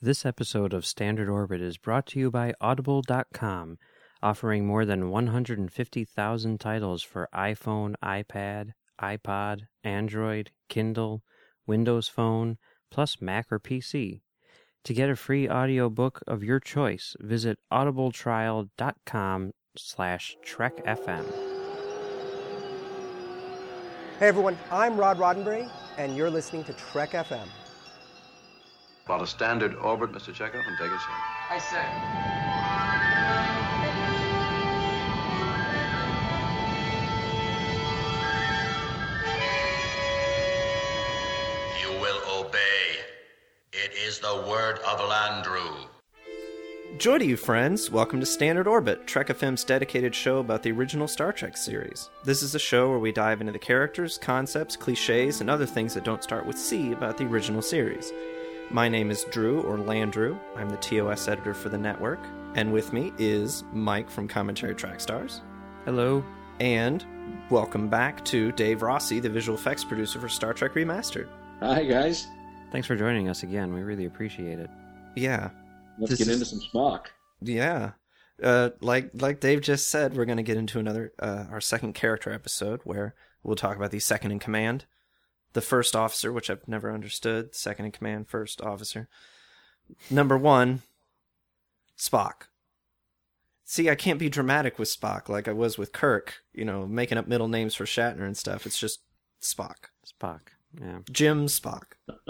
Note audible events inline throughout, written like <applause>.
This episode of Standard Orbit is brought to you by Audible.com, offering more than 150,000 titles for iPhone, iPad, iPod, Android, Kindle, Windows Phone, plus Mac or PC. To get a free audiobook of your choice, visit audibletrial.com slash trekfm. Hey everyone, I'm Rod Roddenberry, and you're listening to Trek FM. Plot a standard orbit, Mr. Chekhov, and take us in. I say. You will obey. It is the word of Landru. Joy to you, friends. Welcome to Standard Orbit, Trek FM's dedicated show about the original Star Trek series. This is a show where we dive into the characters, concepts, cliches, and other things that don't start with C about the original series. My name is Drew, or Landrew. I'm the TOS editor for the network. And with me is Mike from Commentary Track Stars. Hello. And welcome back to Dave Rossi, the visual effects producer for Star Trek Remastered. Hi guys, Thanks for joining us again. We really appreciate it. Yeah, let's This get is- into some Spock. Yeah. Uh, like like Dave just said, we're going to get into another uh, our second character episode where we'll talk about the second in command, the first officer, which I've never understood. Second in command, first officer. Number one, Spock. See, I can't be dramatic with Spock like I was with Kirk. You know, making up middle names for Shatner and stuff. It's just Spock, Spock. Yeah. Jim Spock. <laughs>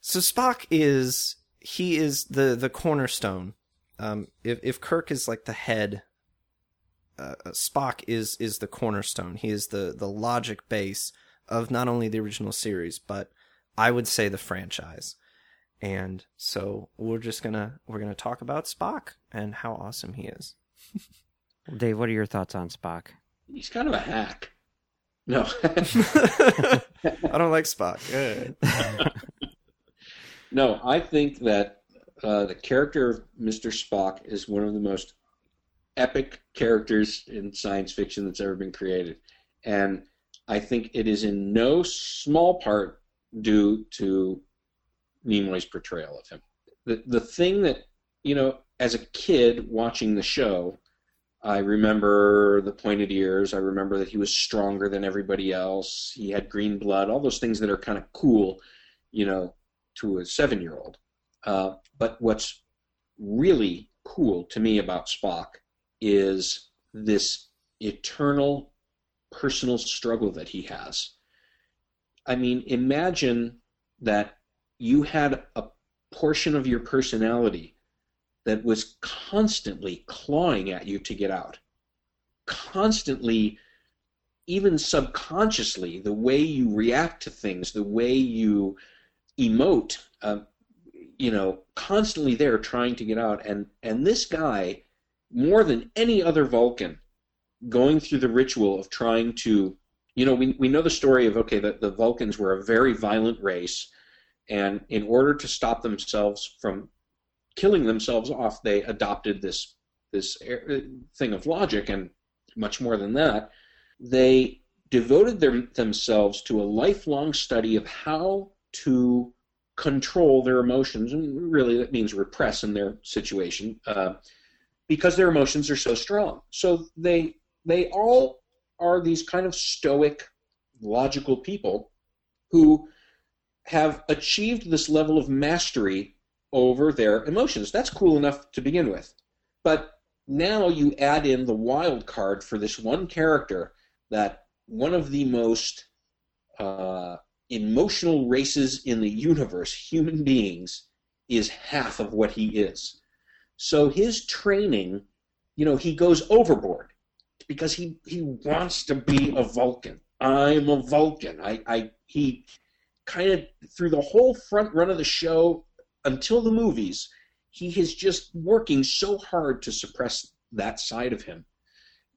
so Spock is he is the the cornerstone. Um, if if Kirk is like the head, uh, Spock is is the cornerstone. He is the the logic base of not only the original series, but I would say the franchise. And so we're just gonna we're gonna talk about Spock and how awesome he is. <laughs> Dave, what are your thoughts on Spock? He's kind of a hack. No, <laughs> <laughs> I don't like Spock. no, I think that uh, the character of Mr. Spock is one of the most epic characters in science fiction that's ever been created, and I think it is in no small part due to Nimoy's portrayal of him. The the thing that you know, as a kid watching the show, I remember the pointed ears. I remember that he was stronger than everybody else. He had green blood. All those things that are kind of cool, you know, to a seven-year-old. Uh, but what's really cool to me about Spock is this eternal personal struggle that he has. I mean, imagine that you had a portion of your personality that was constantly clawing at you to get out. Constantly, even subconsciously, the way you react to things, the way you emote, uh, you know, constantly there trying to get out. And, and this guy, more than any other Vulcan, going through the ritual of trying to, you know, we, we know the story of, okay, that the Vulcans were a very violent race. And in order to stop themselves from killing themselves off, they adopted this this uh, thing of logic, and much more than that, they devoted their, themselves to a lifelong study of how to control their emotions, and really that means repress in their situation, uh, because their emotions are so strong. So they they all are these kind of stoic, logical people who have achieved this level of mastery over their emotions. That's cool enough to begin with. But now you add in the wild card for this one character that one of the most uh, emotional races in the universe, human beings, is half of what he is. So his training, you know, he goes overboard because he, he wants to be a Vulcan. I'm a Vulcan. I, I he kind of through the whole front run of the show until the movies, he is just working so hard to suppress that side of him.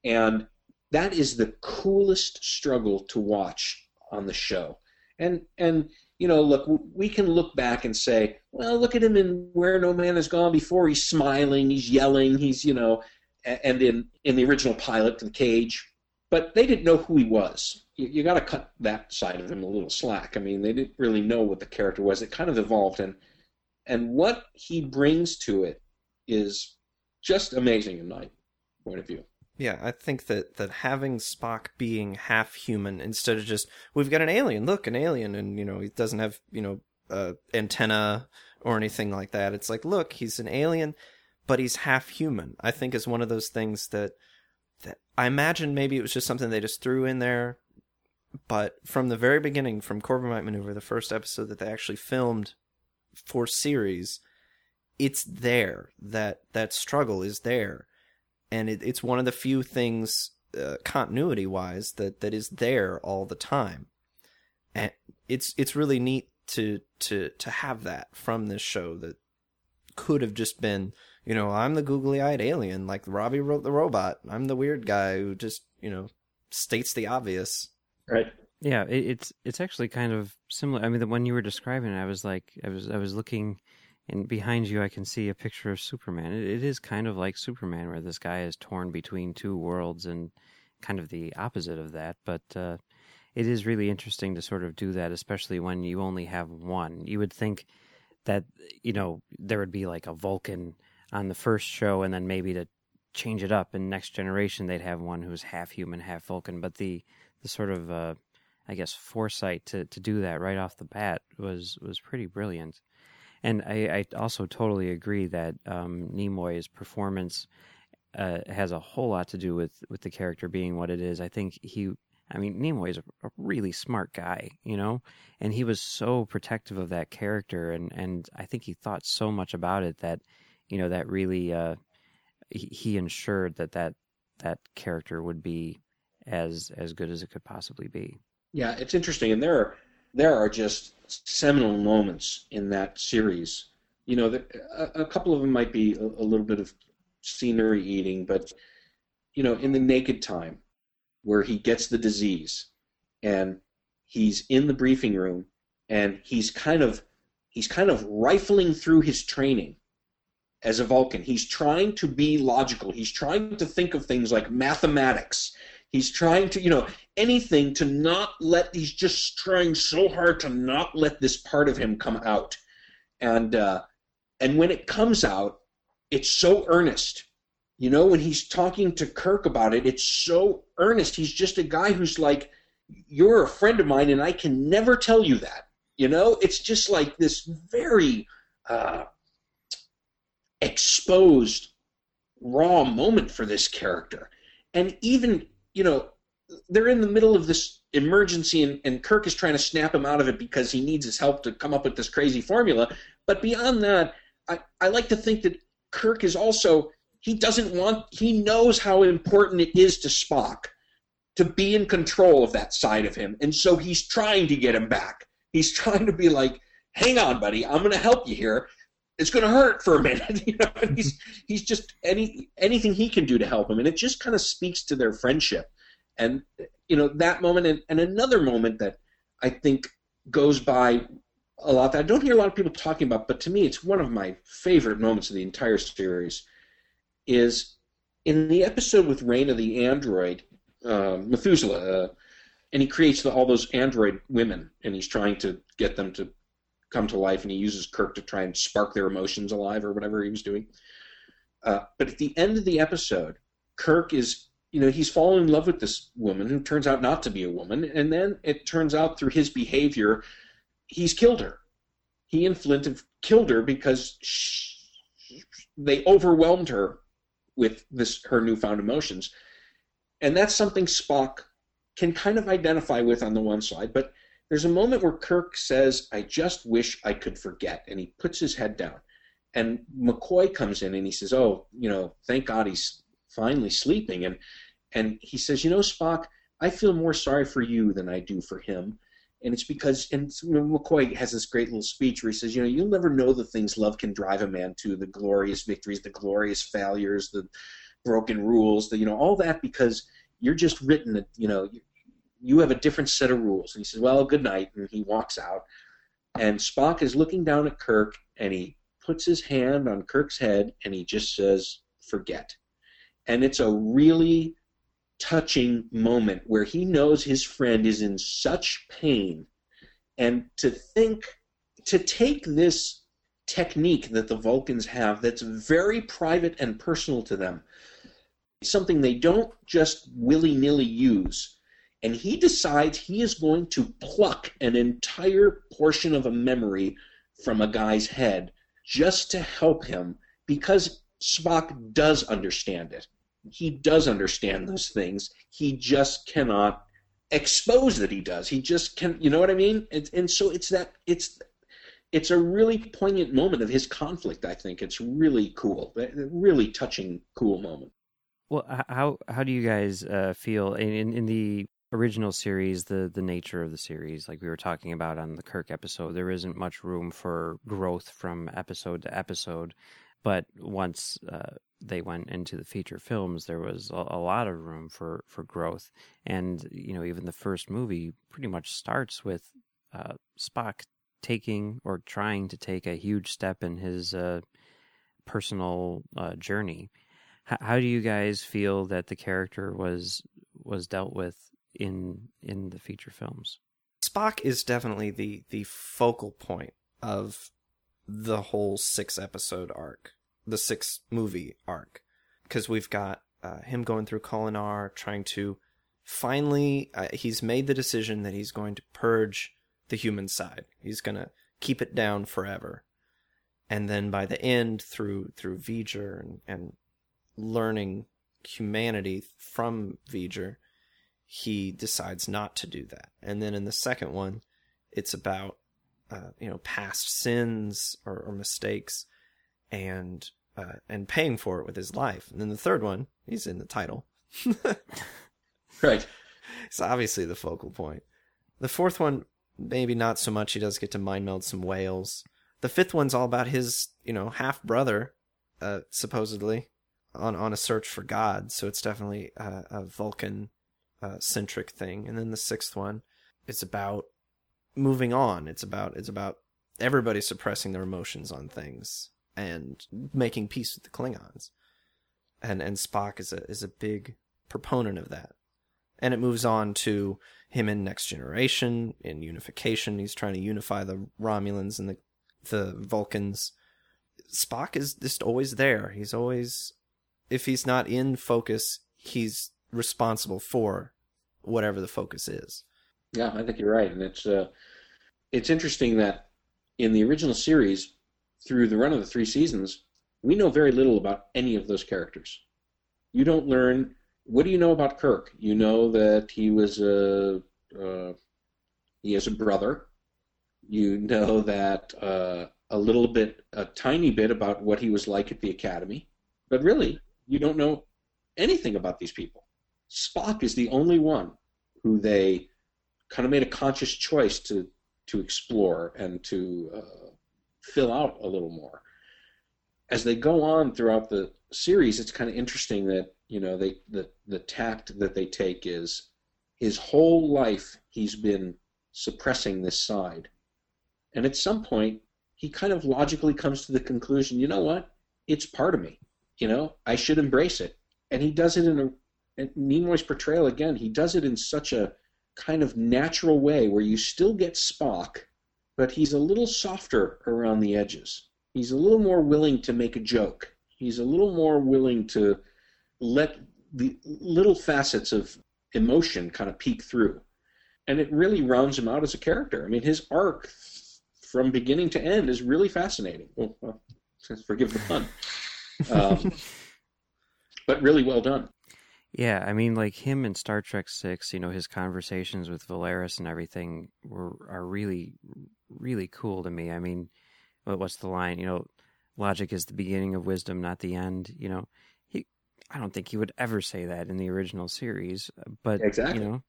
And that is the coolest struggle to watch on the show. And and you know, look, we can look back and say, well, look at him in Where No Man Has Gone Before. He's smiling, he's yelling, he's you know, and in in the original pilot, the cage, but they didn't know who he was. You, you got to cut that side of him a little slack. I mean, they didn't really know what the character was. It kind of evolved, and and what he brings to it is just amazing in my point of view. Yeah, I think that that having Spock being half human instead of just we've got an alien, look, an alien, and you know he doesn't have you know uh, antenna or anything like that. It's like, look, he's an alien, but he's half human. I think is one of those things that that I imagine maybe it was just something they just threw in there, but from the very beginning, from Corbomite Maneuver, the first episode that they actually filmed for series, it's there. That that struggle is there and it, it's one of the few things uh, continuity wise that that is there all the time. And it's it's really neat to to to have that from this show that could have just been you know i'm the googly-eyed alien like robbie wrote the robot. I'm the weird guy who just you know states the obvious. Right. Yeah it, it's it's actually kind of similar. I mean the when you were describing it i was like i was i was looking and behind you I can see a picture of Superman. It, it is kind of like Superman, where this guy is torn between two worlds and kind of the opposite of that. But uh, it is really interesting to sort of do that, especially when you only have one. You would think that you know there would be like a Vulcan on the first show, and then maybe to change it up in Next Generation they'd have one who's half human, half Vulcan. But the the sort of uh, I guess foresight to, to do that right off the bat was was pretty brilliant. And I, I also totally agree that um, Nimoy's performance uh, has a whole lot to do with, with the character being what it is. I think he, I mean, Nimoy is a, a really smart guy, you know, and he was so protective of that character, and, and I think he thought so much about it that, you know, that really uh, he, ensured that, that that character would be as as good as it could possibly be. Yeah, it's interesting, and there there are just seminal moments in that series. You know, the, a, a, couple of them might be a, a, little bit of scenery eating, but you know, in the naked time, where he gets the disease, and he's in the briefing room, and he's kind of he's kind of rifling through his training as a Vulcan. He's trying to be logical. He's trying to think of things like mathematics He's trying to, you know, anything to not let. He's just trying so hard to not let this part of him come out, and uh, and when it comes out, it's so earnest. You know, when he's talking to Kirk about it, it's so earnest. He's just a guy who's like, "You're a friend of mine, and I can never tell you that." You know, it's just like this very uh, exposed, raw moment for this character. And even you know, they're in the middle of this emergency, and, and Kirk is trying to snap him out of it because he needs his help to come up with this crazy formula. But beyond that, I, I like to think that Kirk is also he doesn't want he knows how important it is to Spock to be in control of that side of him, and so he's trying to get him back. He's <laughs> trying to be like, "Hang on, buddy, I'm going to help you here." It's going to hurt for a minute. <laughs> You know, and he's he's just any anything he can do to help him, and it just kind of speaks to their friendship. And you know that moment, and, and another moment that I think goes by a lot that I don't hear a lot of people talking about, but to me, it's one of my favorite moments of the entire series. Is in the episode with Rayna the android, uh, Methuselah, uh, and he creates the, all those android women, and he's trying to get them to come to life, and he uses Kirk to try and spark their emotions alive or whatever he was doing. Uh, but at the end of the episode, Kirk is, you know, he's fallen in love with this woman who turns out not to be a woman, and then it turns out through his behavior, he's killed her. He and Flint have killed her because she, they overwhelmed her with this her newfound emotions, and that's something Spock can kind of identify with on the one side, but there's a moment where Kirk says, I just wish I could forget. And he puts his head down. And McCoy comes in and he says, Oh, you know, thank God he's finally sleeping. And, and he says, You know, Spock, I feel more sorry for you than I do for him. And it's because, and McCoy has this great little speech where he says, You know, you'll never know the things love can drive a man to the glorious victories, the glorious failures, the broken rules, the, you know, all that because you're just written, you know, you have a different set of rules. And he says, well, good night. And he walks out. And Spock is looking down at Kirk and he puts his hand on Kirk's head and he just says, forget. And it's a really touching moment where he knows his friend is in such pain and to think to take this technique that the Vulcans have that's very private and personal to them something they don't just willy-nilly use and he decides he is going to pluck an entire portion of a memory from a guy's head just to help him because Spock does understand it. He does understand those things. He just cannot expose that he does. He just can, you know what I mean? And, and so it's that it's it's a really poignant moment of his conflict. I think it's really cool, really touching, cool moment. Well, how how do you guys uh, feel in in the original series, the the nature of the series, like we were talking about on the Kirk episode, there isn't much room for growth from episode to episode. But once uh, they went into the feature films, there was a, a, lot of room for, for growth. And, you know, even the first movie pretty much starts with uh, Spock taking or trying to take a huge step in his uh, personal uh, journey. H- how do you guys feel that the character was was dealt with in in the feature films. Spock is definitely the the focal point of the whole six episode arc, the six movie arc, because we've got uh, him going through Kolinahr, trying to finally uh, he's made the decision that he's going to purge the human side. He's going to keep it down forever. And then by the end, through through V'Ger and, and learning humanity from V'Ger, he decides not to do that. And then in the second one, it's about uh, you know past sins or, or mistakes and uh, and paying for it with his life. And then the third one, he's in the title. <laughs> right. It's obviously the focal point. The fourth one, maybe not so much. He does get to mind meld some whales. The fifth one's all about his, you know, half brother, uh, supposedly, on on a search for God. So it's definitely uh, a Vulcan uh, centric thing, and then the sixth one is about moving on. It's about it's about everybody suppressing their emotions on things and making peace with the Klingons. And and Spock is a is a big proponent of that. And it moves on to him in Next Generation, in Unification. He's trying to unify the Romulans and the the Vulcans. Spock is just always there. He's always if he's not in focus, he's responsible for whatever the focus is. Yeah, I think you're right, and it's uh, it's interesting that in the original series, through the run of the three seasons, we know very little about any of those characters. You don't learn. What do you know about Kirk? You know that he was a uh, he has a brother. You know that uh, a little bit, a tiny bit about what he was like at the academy, but really, you don't know anything about these people. Spock is the only one who they kind of made a conscious choice to to explore and to uh, fill out a little more. As they go on throughout the series, it's kind of interesting that you know they the the tact that they take is his whole life he's been suppressing this side, and at some point he kind of logically comes to the conclusion, you know what, it's part of me. You know, I should embrace it, and he does it in a and Nimoy's portrayal again, he does it in such a kind of natural way where you still get Spock, but he's a little softer around the edges. He's a little more willing to make a joke. He's a little more willing to let the little facets of emotion kind of peek through. And it really rounds him out as a character. I mean, his arc from beginning to end is really fascinating. Well, well forgive the pun. <laughs> Um, but really well done. Yeah, I mean, like him in Star Trek Six, you know, his conversations with Valeris and everything were are really, really cool to me. I mean, what's the line? You know, logic is the beginning of wisdom, not the end. You know, he, I don't think he would ever say that in the original series, but exactly. you know,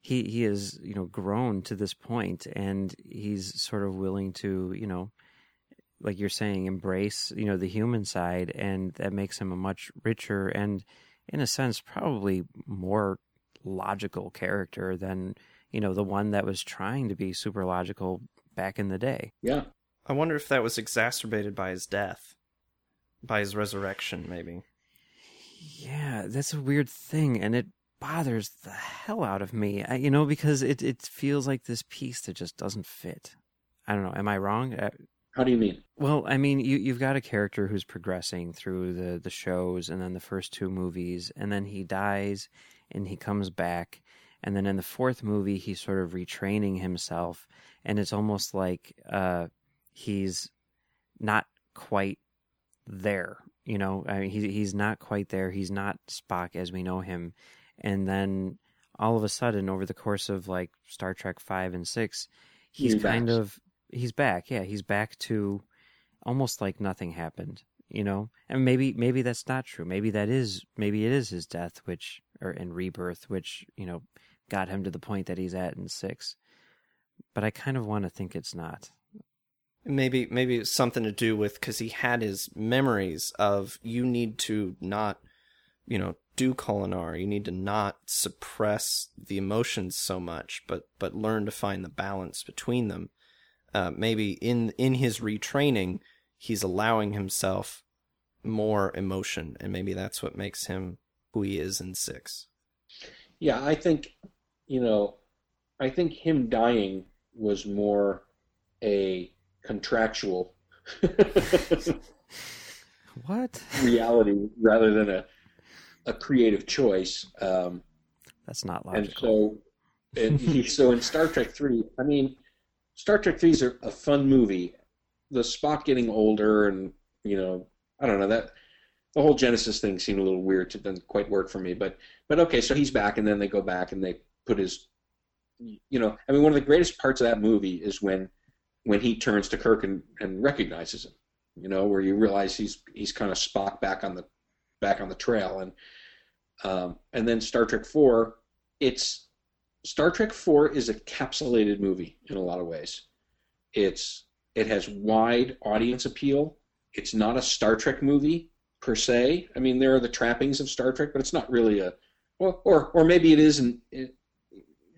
he he has you know grown to this point, and he's sort of willing to you know like you're saying embrace you know the human side and that makes him a much richer and in a sense, probably more logical character than, you know, the one that was trying to be super logical back in the day. Yeah. I wonder if that was exacerbated by his death, by his resurrection, maybe. Yeah, that's a weird thing. And it, bothers the hell out of me. I, you know, because it it feels like this piece that just doesn't fit. I don't know. Am I wrong? Uh, How do you mean? well, I mean, you you've got a character who's progressing through the the shows and then the first two movies, and then he dies, and he comes back, and then in the fourth movie he's sort of retraining himself, and it's almost like uh, he's not quite there. You know, I mean, he he's not quite there. He's not Spock as we know him, and then all of a sudden, over the course of like Star Trek five and six, he's He's kind back. of he's back. Yeah, he's back to almost like nothing happened. You know, and maybe maybe that's not true. Maybe that is maybe it is his death, which or in rebirth, which you know got him to the point that he's at in six. But I kind of want to think it's not. Maybe maybe it's something to do with because he had his memories of you need to not, you know, do Kolinahr. You need to not suppress the emotions so much, but but learn to find the balance between them. Uh, maybe in in his retraining, he's allowing himself more emotion, and maybe that's what makes him who he is in six. Yeah, I think, you know, I think him dying was more a contractual <laughs> What? reality rather than a a creative choice. Um, That's not logical. and so, and so in Star Trek Three, I mean, Star Trek Three is a, a fun movie. The Spock getting older, and you know, I don't know that the whole Genesis thing seemed a little weird. It didn't quite work for me, but but okay, so he's back, and then they go back and they put his, you know, I mean, one of the greatest parts of that movie is when when he turns to Kirk and, and recognizes him. You know, where you realize he's he's kind of Spock back on the back on the trail, and um, and then Star Trek Four, it's Star Trek Four is a capsulated movie in a lot of ways. It's it has wide audience appeal. It's not a Star Trek movie per se. I mean, there are the trappings of Star Trek, but it's not really a or or, or maybe it is in in,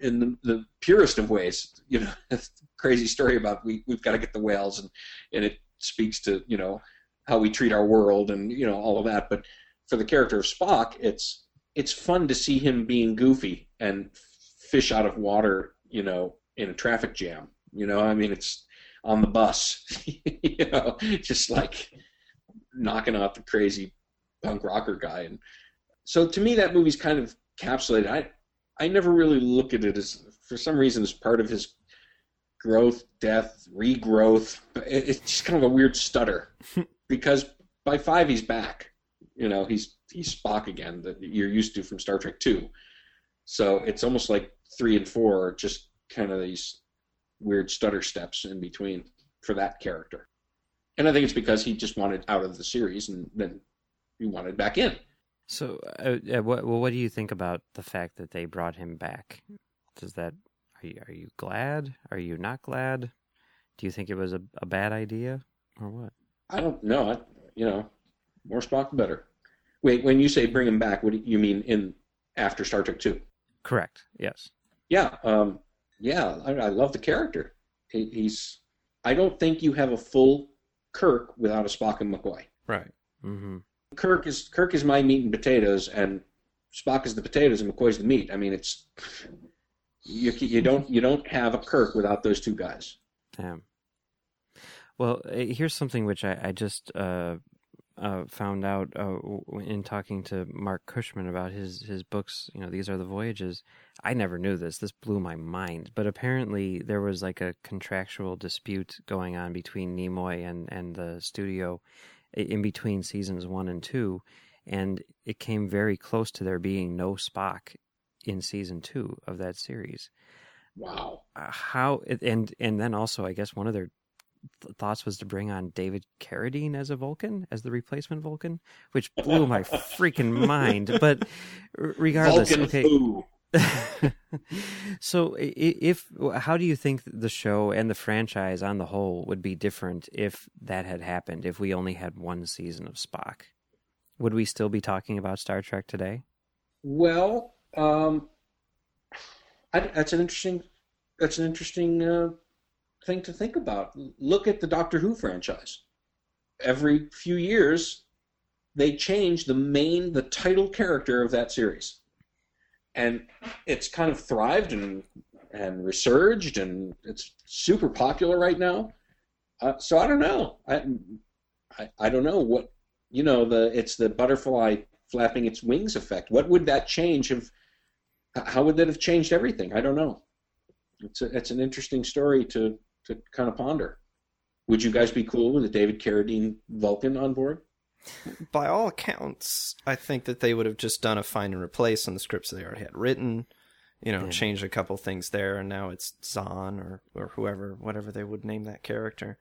in the, the purest of ways. You know, <laughs> crazy story about we we've got to get the whales and and it speaks to you know how we treat our world and you know all of that. But for the character of Spock, it's it's fun to see him being goofy and fish out of water, you know, in a traffic jam. You know, I mean, it's on the bus, <laughs> you know, just like knocking out the crazy punk rocker guy. And so to me, that movie's kind of capsulated. I I never really look at it as, for some reason, as part of his growth, death, regrowth. It- It's just kind of a weird stutter <laughs> because by five he's back. You know, he's he's Spock again that you're used to from Star Trek Two. So it's almost like three and four are just kind of these weird stutter steps in between for that character. And I think it's because he just wanted out of the series and then he wanted back in. So, uh, what well, what do you think about the fact that they brought him back? Does that are you, are you glad? Are you not glad? Do you think it was a, a bad idea or what? I don't know. I, you know, more Spock the better. Wait, when you say bring him back, what do you mean in after Star Trek Two? Correct. Yes. Yeah, um, yeah, I, I love the character. He, he's. I don't think you have a full Kirk without a Spock and McCoy. Right. Mm-hmm. Kirk is Kirk is my meat and potatoes, and Spock is the potatoes, and McCoy's the meat. I mean, it's you. You don't you don't have a Kirk without those two guys. Damn. Well, uh, here's something which I, I just uh, uh, found out uh, in talking to Marc Cushman about his, his books. You know, these are the voyages. I never knew this. This blew my mind. But apparently, there was like a contractual dispute going on between Nimoy and, and the studio in between seasons one and two, and it came very close to there being no Spock in season two of that series Wow. uh, how and and then also I guess one of their th- thoughts was to bring on David Carradine as a Vulcan as the replacement Vulcan, which <laughs> blew my freaking mind. But regardless, Vulcan okay. <laughs> so if how do you think the show and the franchise on the whole would be different if that had happened if we only had one season of Spock would we still be talking about Star Trek today Well, um, I, that's an interesting. That's an interesting uh, thing to think about. Look at the Doctor Who franchise. Every few years, they change the main, the title character of that series. and it's kind of thrived and and resurged, and it's super popular right now. Uh, so I don't know. I, I I don't know what you know. The it's the butterfly flapping its wings effect. What would that change have? How would that have changed everything? I don't know. It's a, it's an interesting story to to kind of ponder. Would you guys be cool with a David Carradine Vulcan on board? By all accounts, I think that they would have just done a find and replace on the scripts they already had written. You know, Yeah. changed a couple things there, and now it's Zahn or or whoever, whatever they would name that character.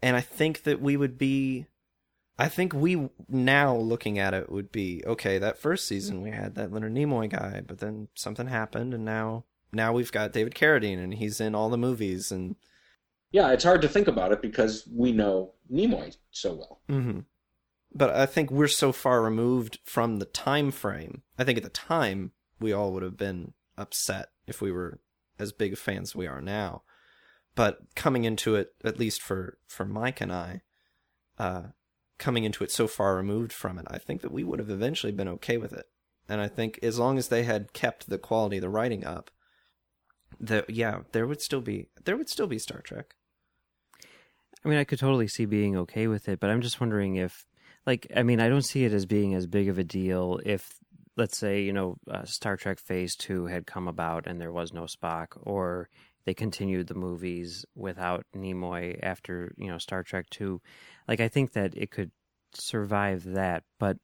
And I think that we would be, I think we now looking at it would be okay. That first season we had that Leonard Nimoy guy, but then something happened, and now now we've got David Carradine, and he's in all the movies, and Yeah, it's hard to think about it because we know Nimoy so well. hmm But I think we're so far removed from the time frame. I think at the time we all would have been upset if we were as big fans as we are now. But coming into it, at least for for Mike and I, uh, coming into it so far removed from it, I think that we would have eventually been okay with it. And I think as long as they had kept the quality of the writing up, that yeah, there would still be there would still be Star Trek. I mean, I could totally see being okay with it, but I'm just wondering if, like, I mean, I don't see it as being as big of a deal if, let's say, you know, uh, Star Trek Phase 2 had come about and there was no Spock, or they continued the movies without Nimoy after, you know, Star Trek 2. Like, I think that it could survive that, but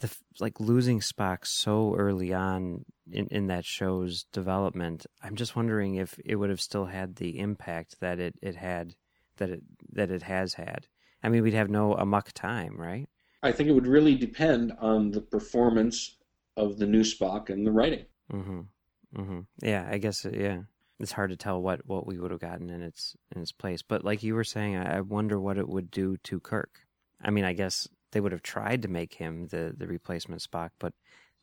the like losing Spock so early on in, in that show's development, I'm just wondering if it would have still had the impact that it, it had that it that it has had. I mean, we'd have no amok time, right? I think it would really depend on the performance of the new Spock and the writing. Mm-hmm. Mm-hmm. Yeah, I guess. uh, Yeah, it's hard to tell what what we would have gotten in its in its place. But like you were saying, I, I wonder what it would do to Kirk. I mean, I guess they would have tried to make him the the replacement Spock, but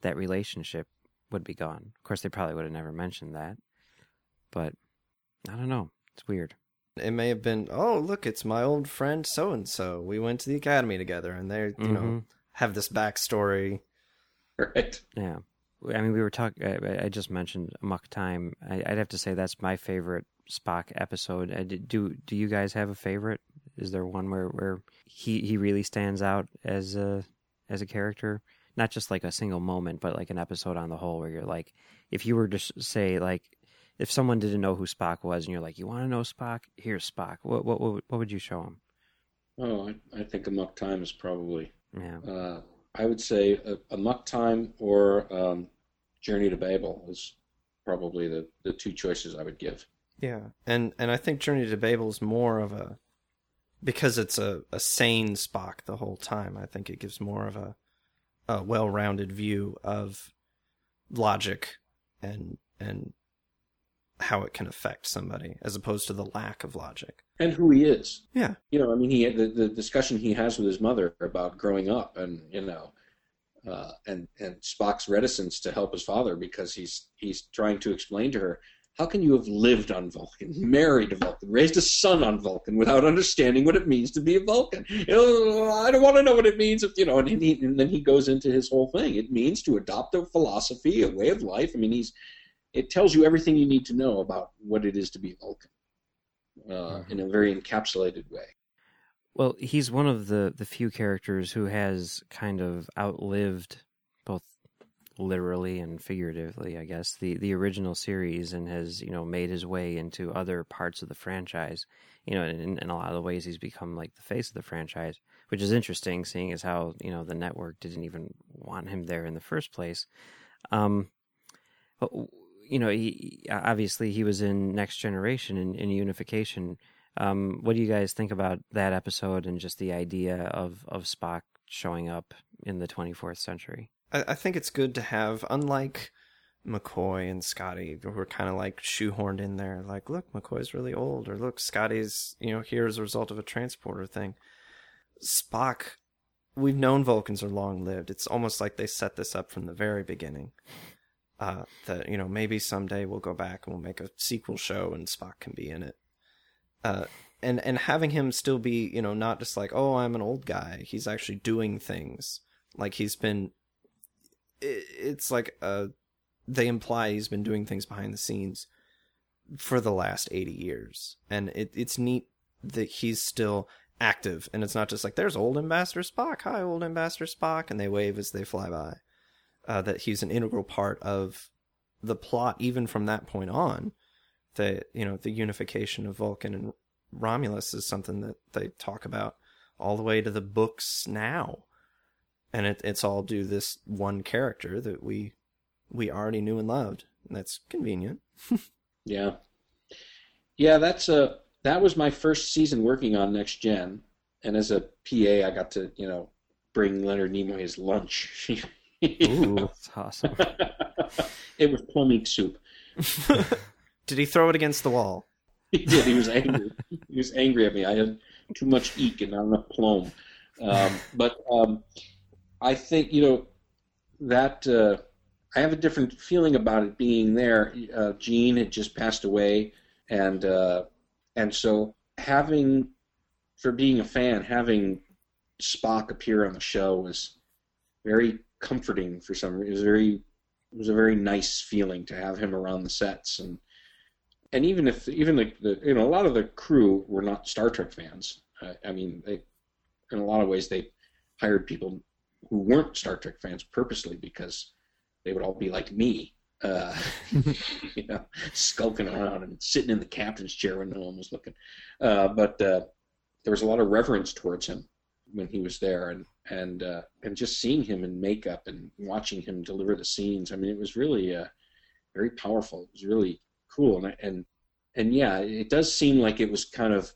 that relationship would be gone. Of course, they probably would have never mentioned that. But I don't know. It's weird. It may have been oh look it's my old friend so and so we went to the academy together and they you know Mhm. have this backstory Right. Yeah. I mean, we were talking. I I just mentioned Amok Time. I, I'd have to say that's my favorite Spock episode. I did- do Do you guys have a favorite? Is there one where, where he, he really stands out as a as a character? Not just like a single moment, but like an episode on the whole, where you're like, if you were to s- say like, if someone didn't know who Spock was, and you're like, you want to know Spock? Here's Spock. What what what, what would you show him? Oh, I, I think Amok Time is probably. Yeah. Uh, I would say a, Amok Time or um, Journey to Babel is probably the, the two choices I would give. yeah and and i think journey to babel is more of a because it's a, a sane spock the whole time i think it gives more of a a well-rounded view of logic and and how it can affect somebody as opposed to the lack of logic And who he is. yeah You know, I mean, he the, the discussion he has with his mother about growing up, and you know, uh, and and Spock's reticence to help his father because he's he's trying to explain to her how can you have lived on Vulcan, <laughs> married a Vulcan, raised a son on Vulcan without understanding what it means to be a Vulcan? You know, I don't want to know what it means, if, you know. And, he, and then he goes into his whole thing. It means to adopt a philosophy, a way of life. I mean, he's it tells you everything you need to know about what it is to be Vulcan uh, in a very encapsulated way. Well, he's one of the the few characters who has kind of outlived both literally and figuratively, I guess, the the original series and has, you know, made his way into other parts of the franchise. You know, in, in a lot of the ways he's become like the face of the franchise, which is interesting seeing as how, you know, the network didn't even want him there in the first place. Um but you know, he obviously he was in Next Generation and in Unification. Um, what do you guys think about that episode and just the idea of, of Spock showing up in the 24th century? I, I think it's good to have, unlike McCoy and Scotty, who are kind of like shoehorned in there. Like, look, McCoy's really old, or look, Scotty's, you know, here as a result of a transporter thing. Spock, we've known Vulcans are long lived. It's almost like they set this up from the very beginning. Uh, that you know maybe someday we'll go back and we'll make a sequel show and Spock can be in it. Uh, and and having him still be you know not just like oh I'm an old guy. He's actually doing things like he's been. i- It's like a they imply he's been doing things behind the scenes for the last 80 years. And it, it's neat that he's still active and it's not just like there's old ambassador spock hi old ambassador spock and they wave as they fly by uh, that he's an integral part of the plot even from that point on the you know the unification of vulcan and romulus is something that they talk about all the way to the books now and it, it's all due this one character that we we already knew and loved and that's convenient <laughs> Yeah, yeah. That's a that was my first season working on Next Gen, and as a PA, I got to you know bring Leonard Nimoy his lunch. <laughs> Ooh, <laughs> that's awesome. <laughs> it was plomeek soup. <laughs> did he throw it against the wall He did. He was angry. he was angry at me. I had too much eek and not enough plum. Um, but um, I think you know that uh, I have a different feeling about it being there. Uh, Gene had just passed away, and uh, and so having for being a fan, having Spock appear on the show was very comforting for some reason. It was very it was a very nice feeling to have him around the sets and and even if even the, the you know a lot of the crew were not Star Trek fans. Uh, I mean, they in a lot of ways they hired people who weren't Star Trek fans purposely because they would all be like me, uh, <laughs> you know, skulking around and sitting in the captain's chair when no one was looking. Uh, but uh, there was a lot of reverence towards him when he was there, and and uh, and just seeing him in makeup and watching him deliver the scenes. I mean, it was really uh, very powerful. It was really cool, and and and yeah, it does seem like it was kind of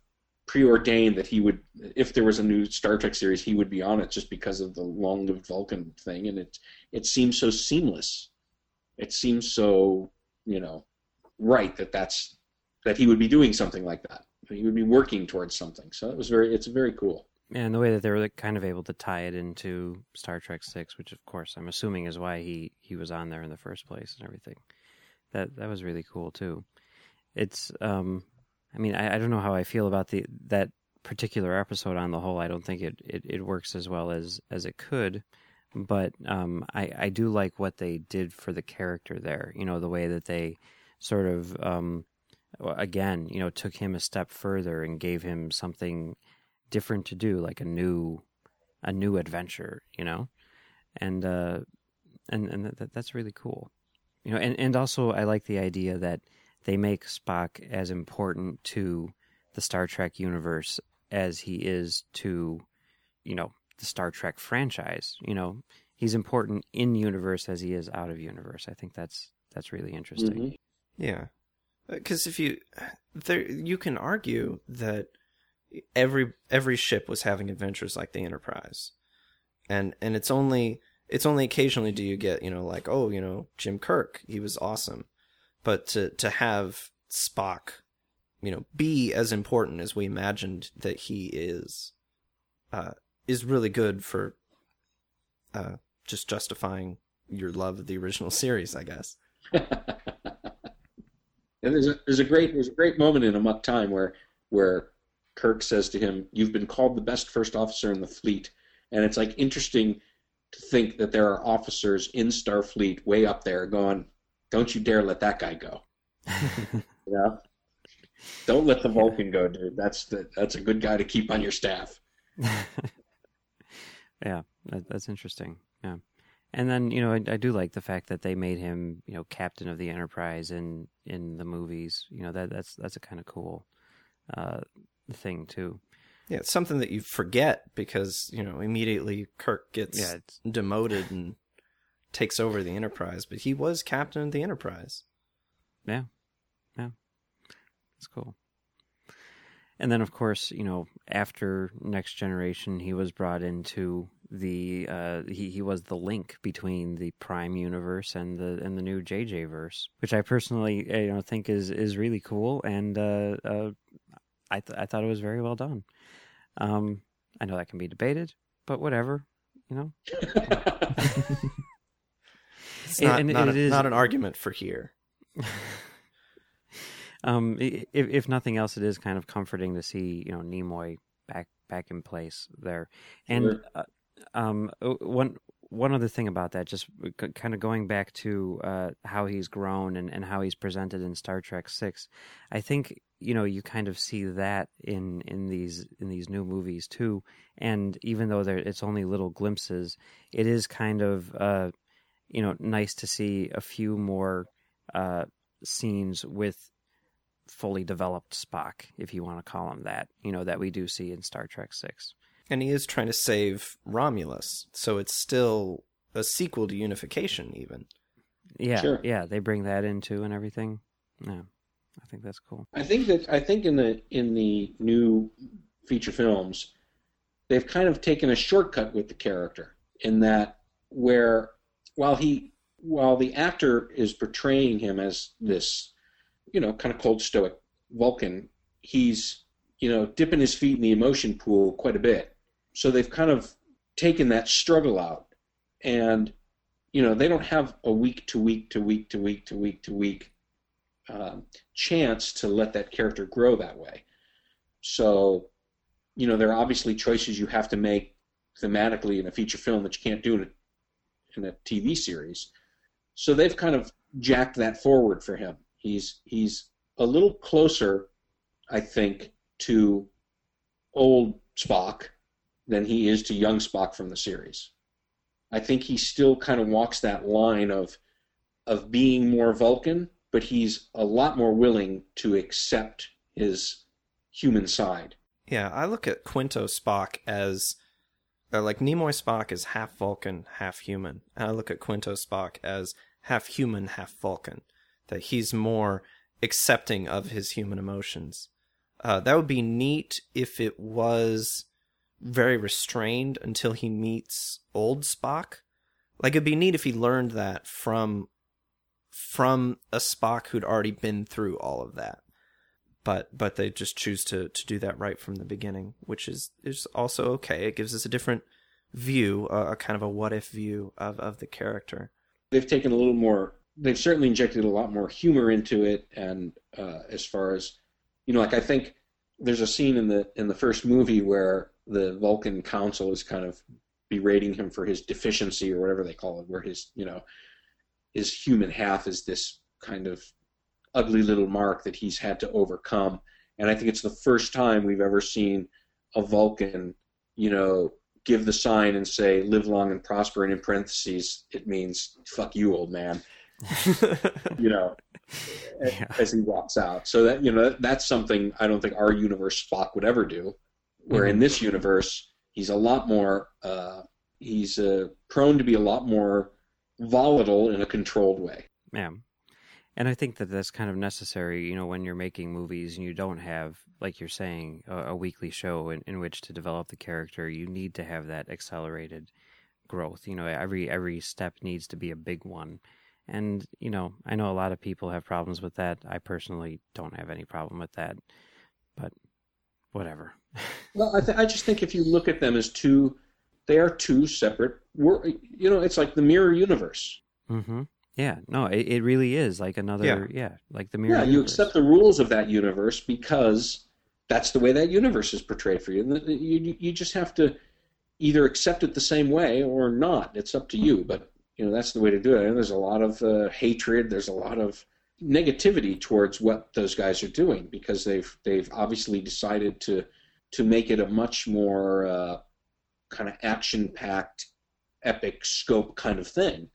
preordained that he would, if there was a new Star Trek series, he would be on it just because of the long-lived Vulcan thing, and it it seems so seamless. It seems so you know right that that's that he would be doing something like that. He would be working towards something. So it was very it's very cool. And the way that they were like, kind of able to tie it into Star Trek Six, which of course I'm assuming is why he he was on there in the first place and everything. That that was really cool too. It's um, I mean I, I don't know how I feel about the that particular episode on the whole. I don't think it it, it works as well as as it could. But um, I I do like what they did for the character there. You know the way that they sort of um, again you know took him a step further and gave him something different to do, like a new a new adventure, you know, and uh, and and that, that's really cool, you know, and and also I like the idea that they make Spock as important to the Star Trek universe as he is to, you know, the Star Trek franchise. You know, he's important in universe as he is out of universe. I think that's that's really interesting. Mhm. Yeah, because if you there, you can argue that every every ship was having adventures like the Enterprise, and and it's only it's only occasionally do you get you know like oh you know Jim Kirk he was awesome, but to to have Spock, you know, be as important as we imagined that he is, uh, is really good for, uh, just justifying your love of the original <laughs> series, I guess. <laughs> There's a there's a great there's a great moment in Amok Time where where Kirk says to him, "You've been called the best first officer in the fleet," and it's like interesting to think that there are officers in Starfleet way up there going, "Don't you dare let that guy go." <laughs> yeah. Don't let the Vulcan go, dude. That's the, that's a good guy to keep on your staff. <laughs> yeah, that, that's interesting. Yeah, and then you know I, I do like the fact that they made him you know captain of the Enterprise in in the movies. You know that that's that's a kind of cool uh, thing too. Yeah, it's something that you forget because you know immediately Kirk gets Yeah, demoted and takes over the Enterprise, but he was captain of the Enterprise. Yeah, yeah, it's cool. And then, of course, you know, after Next Generation, he was brought into the uh, he he was the link between the Prime universe and the and the new JJ verse, which I personally you know think is is really cool, and uh, uh, I th- I thought it was very well done. Um, I know that can be debated, but whatever, you know. <laughs> It's not and not, it a- is- not an argument for here. <laughs> um, if if nothing else, it is kind of comforting to see you know Nimoy back back in place there. And Sure. uh, um, one one other thing about that, just kind of going back to uh, how he's grown and, and how he's presented in Star Trek Six, I think you know you kind of see that in in these in these new movies too. And even though it's only little glimpses, it is kind of uh, you know nice to see a few more uh, scenes with fully developed Spock, if you want to call him that. You know that we do see in Star Trek Six. And he is trying to save Romulus, so it's still a sequel to Unification, even. Yeah, Sure. yeah, they bring that into and everything. Yeah, I think that's cool. I think that I think in the in the new feature films, they've kind of taken a shortcut with the character in that where while he while the actor is portraying him as this, you know, kind of cold stoic Vulcan, he's you know dipping his feet in the emotion pool quite a bit. So they've kind of taken that struggle out, and you know they don't have a week to week to week to week to week to week um, chance to let that character grow that way. So, you know, there are obviously choices you have to make thematically in a feature film that you can't do in a, in a TV series. So they've kind of jacked that forward for him. He's he's a little closer, I think, to old Spock than he is to young Spock from the series. I think he still kind of walks that line of of being more Vulcan, but he's a lot more willing to accept his human side. Yeah, I look at Quinto Spock as uh, like Nimoy Spock is half Vulcan, half human. And I look at Quinto Spock as half human, half Vulcan. That he's more accepting of his human emotions. Uh, that would be neat if it was very restrained until he meets old Spock. Like it'd be neat if he learned that from from a Spock who'd already been through all of that but but they just choose to to do that right from the beginning, which is is also okay. It gives us a different view, a, a kind of a what if view of of the character. They've taken a little more. They've certainly injected a lot more humor into it, and uh, as far as you know, like I think there's a scene in the in the first movie where the Vulcan Council is kind of berating him for his deficiency or whatever they call it, where his you know his human half is this kind of ugly little mark that he's had to overcome. And I think it's the first time we've ever seen a Vulcan, you know, give the sign and say "Live long and prosper," and in parentheses it means "fuck you, old man." <laughs> you know, Yeah. as he walks out. So that you know that's something I don't think our universe Spock would ever do. Where in this universe he's a lot more uh, he's uh, prone to be a lot more volatile in a controlled way. Yeah. And I think that that's kind of necessary, you know, when you're making movies and you don't have, like you're saying, a, a weekly show in, in which to develop the character. You need to have that accelerated growth. You know, every every step needs to be a big one. And you know, I know a lot of people have problems with that. I personally don't have any problem with that, but whatever. Well, I, th- I just think if you look at them as two, they are two separate. Wor- you know, it's like the mirror universe. hmm Yeah, no, it, it really is like another, yeah, like the mirror. Yeah, you accept the rules of that universe because that's the way that universe is portrayed for you. And you you just have to either accept it the same way or not. It's up to you. But you know that's the way to do it. And there's a lot of uh, hatred. There's a lot of negativity towards what those guys are doing because they've they've obviously decided to to make it a much more uh, kind of action packed, epic scope kind of thing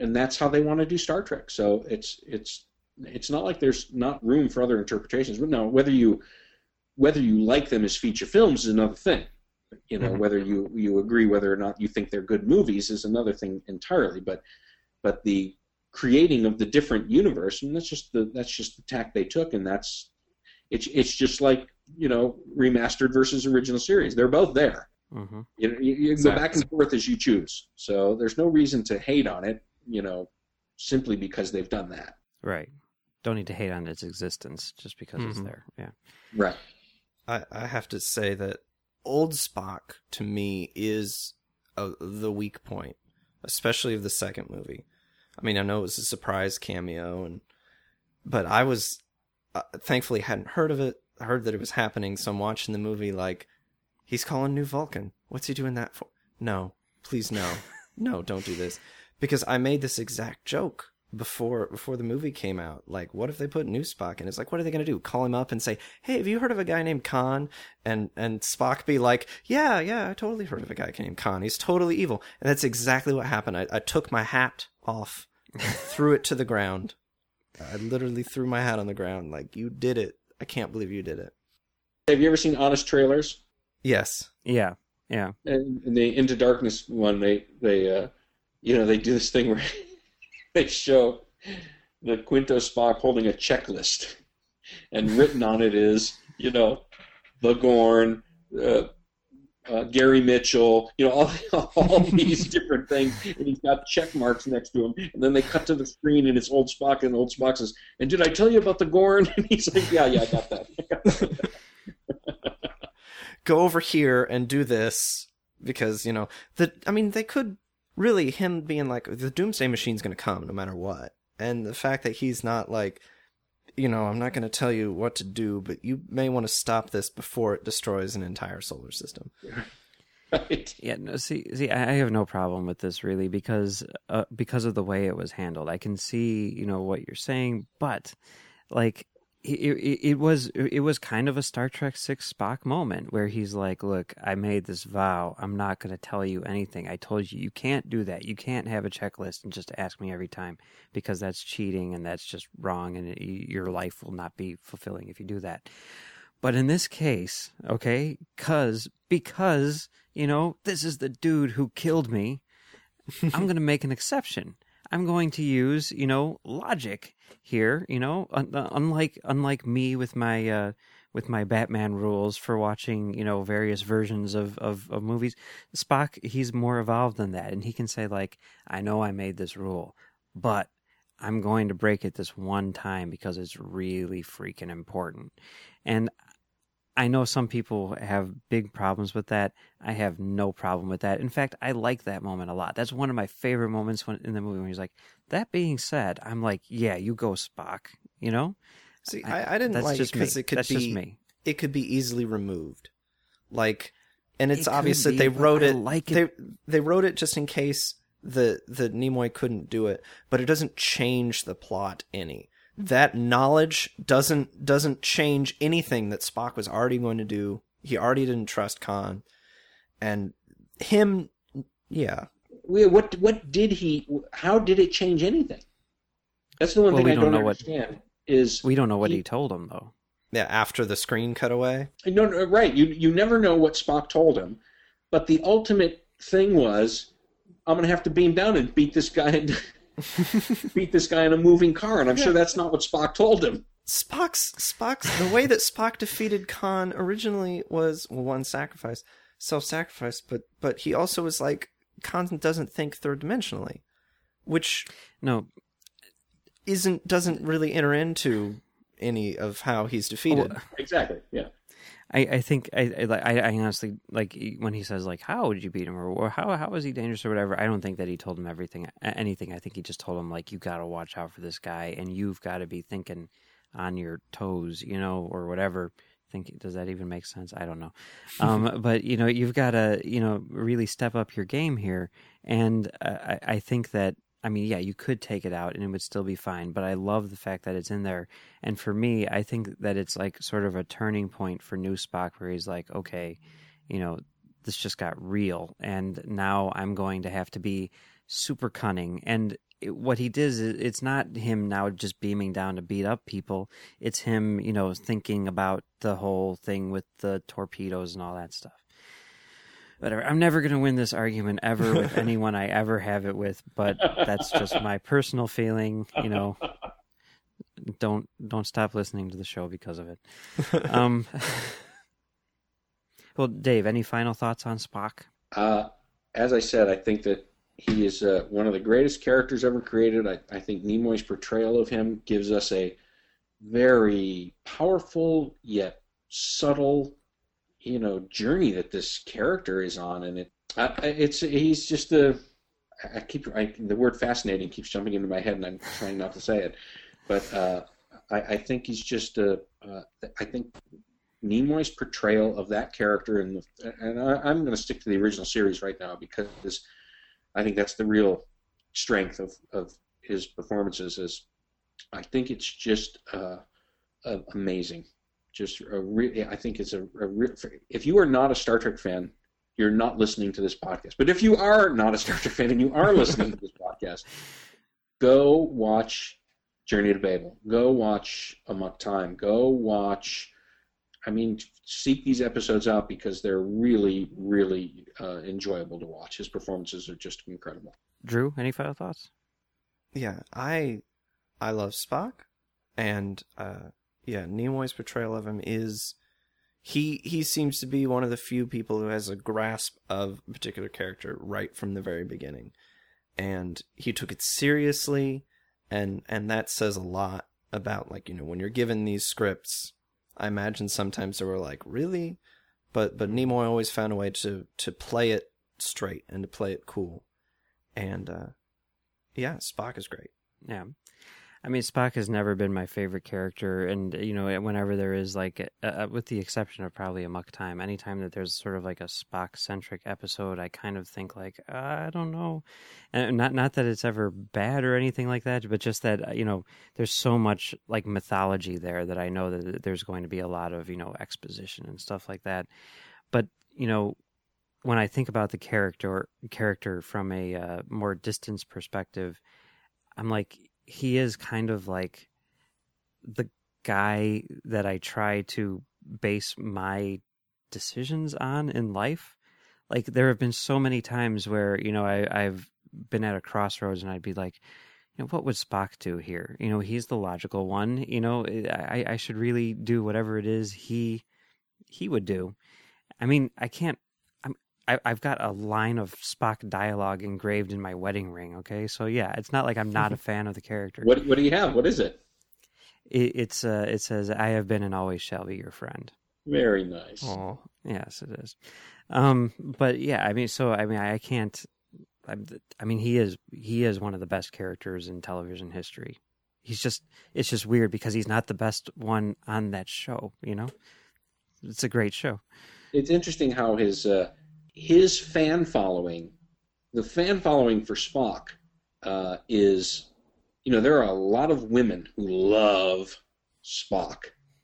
and that's how they want to do Star Trek. So it's it's it's not like there's not room for other interpretations. But no, whether you whether you like them as feature films is another thing. You know, Mhm. whether you you agree whether or not you think they're good movies is another thing entirely. But but the creating of the different universe, and that's just the that's just the tack they took, and that's it's it's just like you know remastered versus original series. They're both there. Mhm. You know, you, you go back and forth as you choose. So there's no reason to hate on it, you know, simply because they've done that. Right. Don't need to hate on its existence just because it's Mhm. there. Yeah. Right. I, I have to say that old Spock to me is a, the weak point, especially of the second movie. I mean, I know it was a surprise cameo, and but I was uh, thankfully hadn't heard of it. Heard that it was happening, so I'm watching the movie like he's calling New Vulcan. What's he doing that for? No, please no. <laughs> no, don't do this, because I made this exact joke before before the movie came out. Like, what if they put new Spock? And it's like, what are they gonna do? Call him up and say, "Hey, have you heard of a guy named Khan?" And and Spock be like, "Yeah, yeah, I totally heard of a guy named Khan. He's totally evil." And that's exactly what happened. I, I took my hat off, <laughs> threw it to the ground. I literally threw my hat on the ground. Like, you did it. I can't believe you did it. Have you ever seen Honest Trailers? Yes. Yeah, yeah. And in the Into Darkness one, they they uh, you know they do this thing where <laughs> they show the Quinto Spock holding a checklist, and written on it is you know the Gorn, uh, uh, Gary Mitchell, you know all <laughs> all these different things, and he's got check marks next to him. And then they cut to the screen, and it's old Spock, and old Spock says, "And did I tell you about the Gorn?" <laughs> And he's like, "Yeah, yeah, I got that." <laughs> Go over here and do this because you know the. I mean, they could really him being like the Doomsday Machine's going to come no matter what, and the fact that he's not like, you know, I'm not going to tell you what to do, but you may want to stop this before it destroys an entire solar system. <laughs> right. Yeah, no, see, see, I I have no problem with this really because uh, because of the way it was handled. I can see, you know, what you're saying, but like it, it, it was it was kind of a Star Trek Six Spock moment where he's like, "Look, I made this vow. I'm not going to tell you anything. I told you you can't do that. You can't have a checklist and just ask me every time because that's cheating and that's just wrong, and it, your life will not be fulfilling if you do that." But in this case, okay, cause because you know this is the dude who killed me, <laughs> I'm going to make an exception. I'm going to use you know logic here. You know, uh, unlike unlike me with my uh, with my Batman rules for watching you know various versions of, of of movies, Spock he's more evolved than that, and he can say like, I know I made this rule, but I'm going to break it this one time because it's really freaking important. And I know some people have big problems with that. I have no problem with that. In fact, I like that moment a lot. That's one of my favorite moments when, in the movie when he's like, "That being said, I'm like, yeah, you go, Spock." You know? See, I- I, didn't that's like it just me. because it could That's be just me. it could be easily removed, like, and it's It obvious that be, they wrote it. like They they wrote it just in case the the Nimoy couldn't do it, but it doesn't change the plot any. That knowledge doesn't doesn't change anything that Spock was already going to do. He already didn't trust Khan, and him, yeah, What what did he? How did it change anything? That's the one Well, thing we I don't don't, know understand. Is We don't know what He- he told him though. yeah. After the screen cut away, No, no, right. You you never know what Spock told him, but the ultimate thing was, I'm gonna have to beam down and beat this guy <laughs> and <laughs> beat this guy in a moving car, and I'm sure that's not what Spock told him. Spock's Spock's the way that Spock defeated Khan originally was well, one sacrifice, self-sacrifice, but but he also was like Khan doesn't think third dimensionally, which No, isn't doesn't really enter into any of how he's defeated. Well, Exactly. Yeah. I, I think I, I I honestly like when he says like how would you beat him or, or how how is he dangerous or whatever. I don't think that he told him everything anything. I think he just told him like you got to watch out for this guy and you've got to be thinking on your toes, you know, or whatever. I Think does that even make sense? I don't know. <laughs> Um, but you know you've got to you know really step up your game here, and uh, I I think that. I mean, yeah, you could take it out and it would still be fine, but I love the fact that it's in there. And for me, I think that it's like sort of a turning point for New Spock where he's like, okay, you know, this just got real. And now I'm going to have to be super cunning. And it, what he does is it's not him now just beaming down to beat up people. It's him, you know, thinking about the whole thing with the torpedoes and all that stuff. Whatever. I'm never going to win this argument ever with <laughs> anyone I ever have it with, but that's just my personal feeling. You know, don't don't stop listening to the show because of it. <laughs> Um, well, Dave, any final thoughts on Spock? Uh, as I said, I think that he is uh, one of the greatest characters ever created. I, I think Nimoy's portrayal of him gives us a very powerful yet subtle, you know, journey that this character is on, and it I- it's he's just a. I keep I, the word fascinating keeps jumping into my head, and I'm trying not to say it, but uh, I, I think he's just a. Uh, I think Nimoy's portrayal of that character, and and I, I'm going to stick to the original series right now because I think that's the real strength of of his performances. Is I think it's just uh, uh, amazing. Just a re- I think it's a, a re- if you are not a Star Trek fan, you're not listening to this podcast. But if you are not a Star Trek fan and you are listening to this <laughs> podcast, go watch Journey to Babel. Go watch Amok Time. Go watch. I mean, seek these episodes out because they're really, really uh, enjoyable to watch. His performances are just incredible. Drew, any final thoughts? Yeah, I I love Spock, and uh, yeah, Nimoy's portrayal of him is he he seems to be one of the few people who has a grasp of a particular character right from the very beginning, and he took it seriously, and and that says a lot about like you know when you're given these scripts. I imagine sometimes they were like really, but but Nimoy always found a way to to play it straight and to play it cool, and uh, yeah, Spock is great. Yeah. I mean, Spock has never been my favorite character, and you know, whenever there is like, uh, with the exception of probably Amok Time, anytime that there's sort of like a Spock centric episode, I kind of think like, uh, I don't know, and not not that it's ever bad or anything like that, but just that you know, there's so much like mythology there that I know that there's going to be a lot of you know exposition and stuff like that, but you know, when I think about the character character from a uh, more distance perspective, I'm like he is kind of like the guy that I try to base my decisions on in life. Like there have been so many times where you know I, I've been at a crossroads and I'd be like, you know, what would Spock do here? You know, he's the logical one. You know, eh, I, I should really do whatever it is he he would do. I mean, I can't I, have got a line of Spock dialogue engraved in my wedding ring. Okay, so yeah, it's not like I'm not a fan of the character. What What do you have? What is it? it it's uh, it says, "I have been and always shall be your friend." Very nice. Oh, yes, it is. Um, but yeah, I mean, so I mean, I can't. I, I mean, he is he is one of the best characters in television history. He's just it's just weird because he's not the best one on that show. You know, it's a great show. It's interesting how his. Uh, his fan following, the fan following for Spock, uh, is, you know, there are a lot of women who love Spock.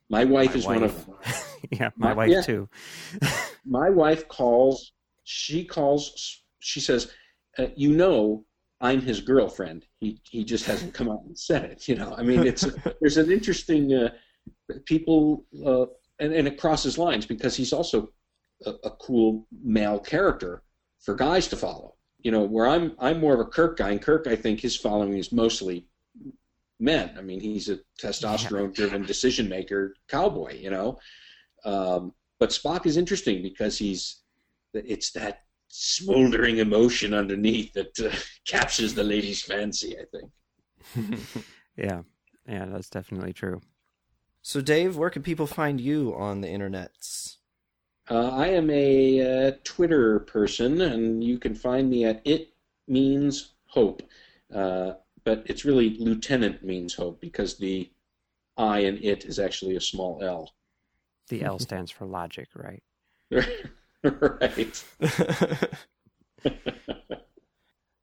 My wife my is wife. one of them. <laughs> yeah, my, my wife yeah. too. <laughs> my wife calls. She calls. She says, uh, "You know, I'm his girlfriend. He he just hasn't come out and said it. You know, I mean, it's <laughs> there's an interesting uh, people, uh, and and it crosses lines because he's also a, a cool male character for guys to follow. You know, where I'm I'm more of a Kirk guy, and Kirk I think his following is mostly men. I mean, he's a testosterone-driven <laughs> decision maker cowboy. You know, um, but Spock is interesting because he's it's that smoldering emotion underneath that uh, <laughs> captures the lady's fancy. I think. <laughs> yeah, yeah, that's definitely true. So, Dave, where can people find you on the internets? Uh, I am a uh, Twitter person, and you can find me at It Means Hope. Uh, but it's really Lieutenant Means Hope because the I in it is actually a small L. The L stands for logic, right? <laughs> right. <laughs>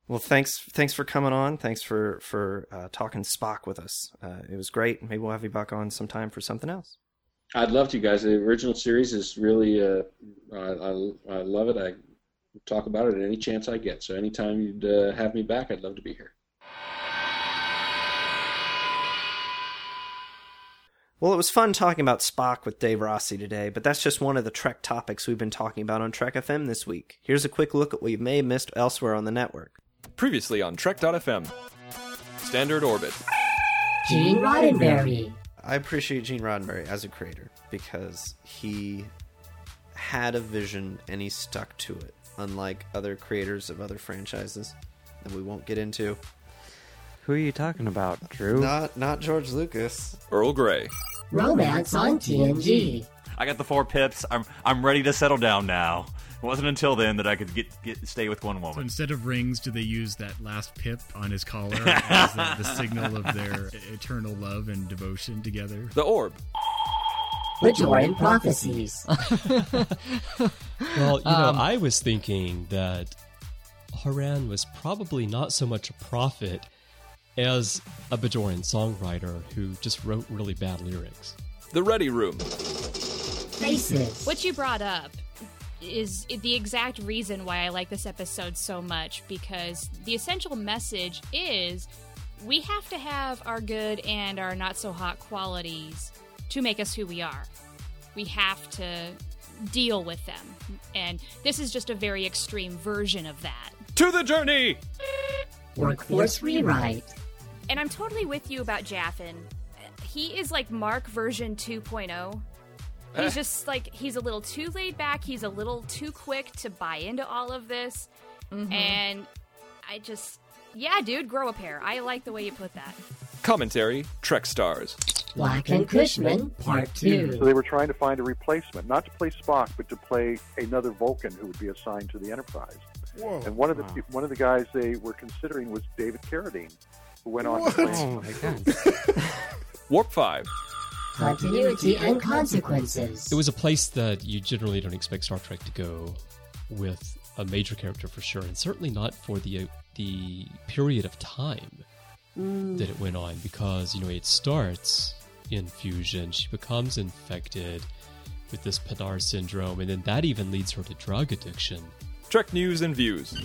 well, thanks. Thanks for coming on. Thanks for for uh, talking Spock with us. Uh, it was great. Maybe we'll have you back on sometime for something else. I'd love to, guys. The original series is really, uh, I, I, I, love it. I talk about it at any chance I get. So anytime you'd uh, have me back, I'd love to be here. Well, it was fun talking about Spock with Dave Rossi today, but that's just one of the Trek topics we've been talking about on Trek FM this week. Here's a quick look at what you may have missed elsewhere on the network. Previously on Trek.fm Standard Orbit. Gene Roddenberry. I appreciate Gene Roddenberry as a creator because he had a vision and he stuck to it, unlike other creators of other franchises that we won't get into. Who are you talking about, Drew? Not not George Lucas. Earl Grey. Romance on TNG. I got the four pips. I'm I'm ready to settle down now. It wasn't until then that I could get, get stay with one woman. So instead of rings, do they use that last pip on his collar <laughs> as the, the signal of their eternal love and devotion together? The orb. Bajoran prophecies. well, you know, um, I was thinking that Horan was probably not so much a prophet as a Bajoran songwriter who just wrote really bad lyrics. The Ready Room. Faces. What you brought up is the exact reason why I like this episode so much because the essential message is we have to have our good and our not so hot qualities to make us who we are. We have to deal with them. And this is just a very extreme version of that. To the journey! Workforce rewrite. And I'm totally with you about Jaffen. He is like Mark version 2.0. He's just like, he's a little too laid back. He's a little too quick to buy into all of this. Mm-hmm. And I just, yeah, dude, grow a pair. I like the way you put that. Commentary Trek Stars. Black and Cushman, Part 2. So they were trying to find a replacement, not to play Spock, but to play another Vulcan who would be assigned to the Enterprise. Whoa. And one of the Wow. one of the guys they were considering was David Carradine, who went on to play. Oh my god. <laughs> Warp 5. Continuity and consequences. It was a place that you generally don't expect Star Trek to go with a major character for sure, and certainly not for the uh, the period of time mm. that it went on, because you know it starts in fusion, she becomes infected with this Pa'nar syndrome, and then that even leads her to drug addiction. Trek News and Views.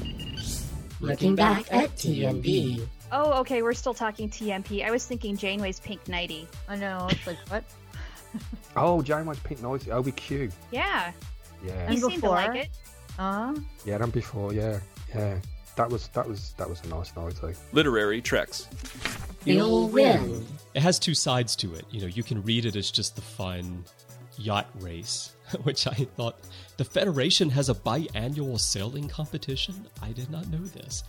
Looking back at TNB. Oh, okay, we're still talking TMP. I was thinking Janeway's pink nighty. I know. It's like what? <laughs> Oh, Janeway's Pink Noise, OBQ. Yeah, Yeah. you seem to like it. Uh huh. Yeah, and before, yeah, yeah. That was that was that was a nice novelty. Literary Treks. Ill Wind. It has two sides to it. You know, you can read it as just the fun yacht race, <laughs> which I thought the Federation has a biannual sailing competition. I did not know this.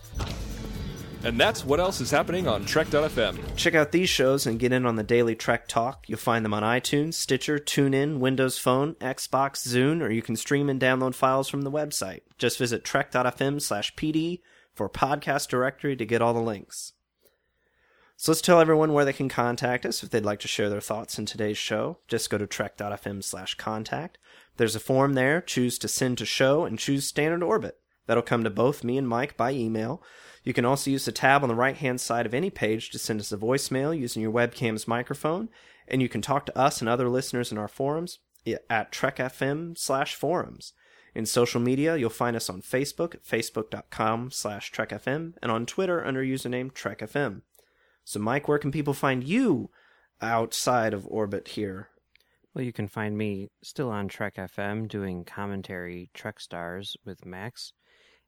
And that's what else is happening on Trek.fm. Check out these shows and get in on the daily Trek Talk. You'll find them on iTunes, Stitcher, TuneIn, Windows Phone, Xbox, Zune, or you can stream and download files from the website. Just visit trek.fm slash PD for podcast directory to get all the links. So let's tell everyone where they can contact us if they'd like to share their thoughts in today's show. Just go to trek.fm slash contact. There's a form there. Choose to send to show and choose standard orbit. That'll come to both me and Mike by email. You can also use the tab on the right hand side of any page to send us a voicemail using your webcam's microphone. And you can talk to us and other listeners in our forums at trekfm slash forums. In social media, you'll find us on Facebook at facebook.com slash trekfm and on Twitter under username trekfm. So, Mike, where can people find you outside of orbit here? Well, you can find me still on Trek FM doing commentary Trek Stars with Max.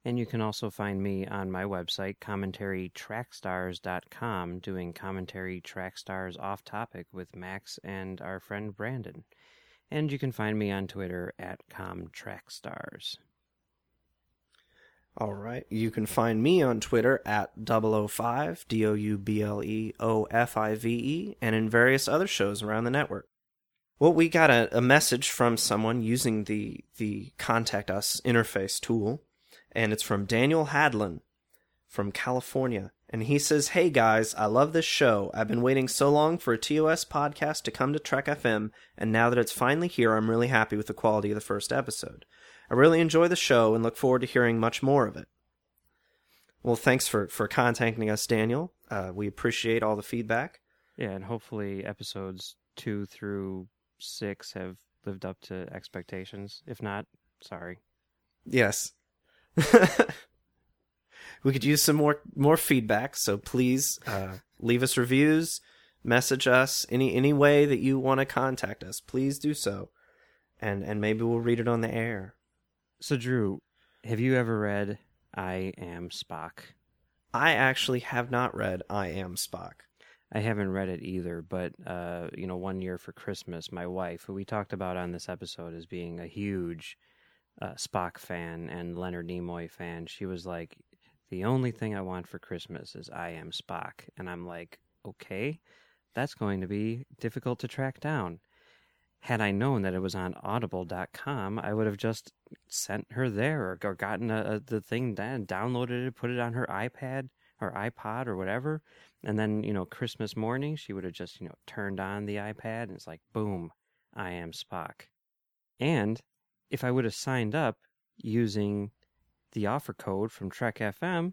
And you can also find me on my website, commentarytrackstars.com, doing commentary track stars off topic with Max and our friend Brandon. And you can find me on Twitter at comtrackstars. All right. You can find me on Twitter at 005, D O U B L E O F I V E, and in various other shows around the network. Well, we got a, a message from someone using the, the Contact Us interface tool, and it's from Daniel Hadlin from California. And he says, Hey guys, I love this show. I've been waiting so long for a TOS podcast to come to Trek FM, and now that it's finally here, I'm really happy with the quality of the first episode. I really enjoy the show and look forward to hearing much more of it. Well, thanks for, for contacting us, Daniel. Uh, we appreciate all the feedback. Yeah, and hopefully episodes two through six have lived up to expectations. If not, sorry. Yes. <laughs> we could use some more more feedback, so please uh, leave us reviews, message us any any way that you want to contact us. Please do so, and and maybe we'll read it on the air. So, Drew, have you ever read I Am Spock? I actually have not read I Am Spock. I haven't read it either, but uh, you know, one year for Christmas, my wife, who we talked about on this episode as being a huge uh, Spock fan and Leonard Nimoy fan, she was like, "The only thing I want for Christmas is I Am Spock," and I'm like, "Okay, that's going to be difficult to track down." Had I known that it was on Audible.com, I would have just sent her there or, or gotten a, a, the thing down, downloaded it, put it on her iPad or iPod or whatever. And then, you know, Christmas morning, she would have just, you know, turned on the iPad and it's like, boom, I am Spock. And if I would have signed up using the offer code from Trek FM,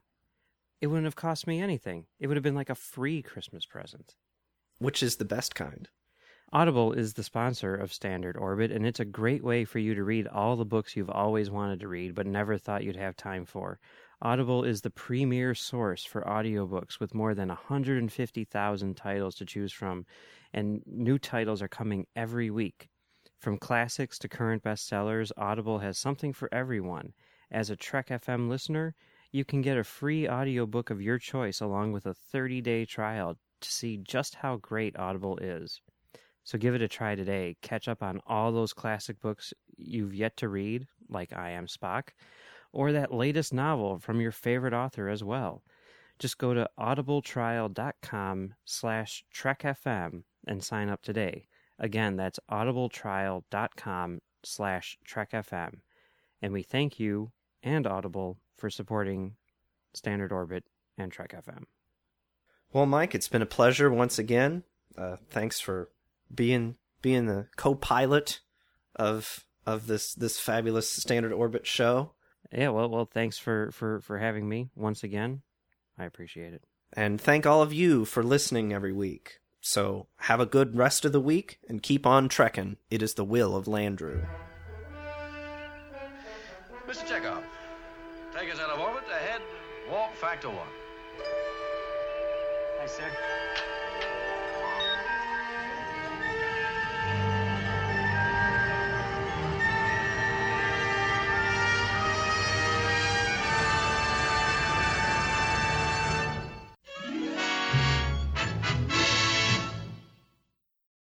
it wouldn't have cost me anything. It would have been like a free Christmas present. Which is the best kind. Audible is the sponsor of Standard Orbit, and it's a great way for you to read all the books you've always wanted to read but never thought you'd have time for. Audible is the premier source for audiobooks with more than 150,000 titles to choose from, and new titles are coming every week. From classics to current bestsellers, Audible has something for everyone. As a Trek FM listener, you can get a free audiobook of your choice along with a 30-day trial to see just how great Audible is. So give it a try today. Catch up on all those classic books you've yet to read, like I Am Spock, or that latest novel from your favorite author as well. Just go to audibletrial.com slash trekfm and sign up today. Again, that's audibletrial.com slash trekfm. And we thank you and Audible for supporting Standard Orbit and Trek FM. Well, Mike, it's been a pleasure once again. Uh, thanks for being being the co-pilot of of this this fabulous Standard Orbit show. Yeah, well, well, thanks for for for having me once again. I appreciate it. And thank all of you for listening every week. So have a good rest of the week and keep on trekking. It is the will of Landru. Mr. Chekhov, take us out of orbit ahead, warp factor one. Hi, sir.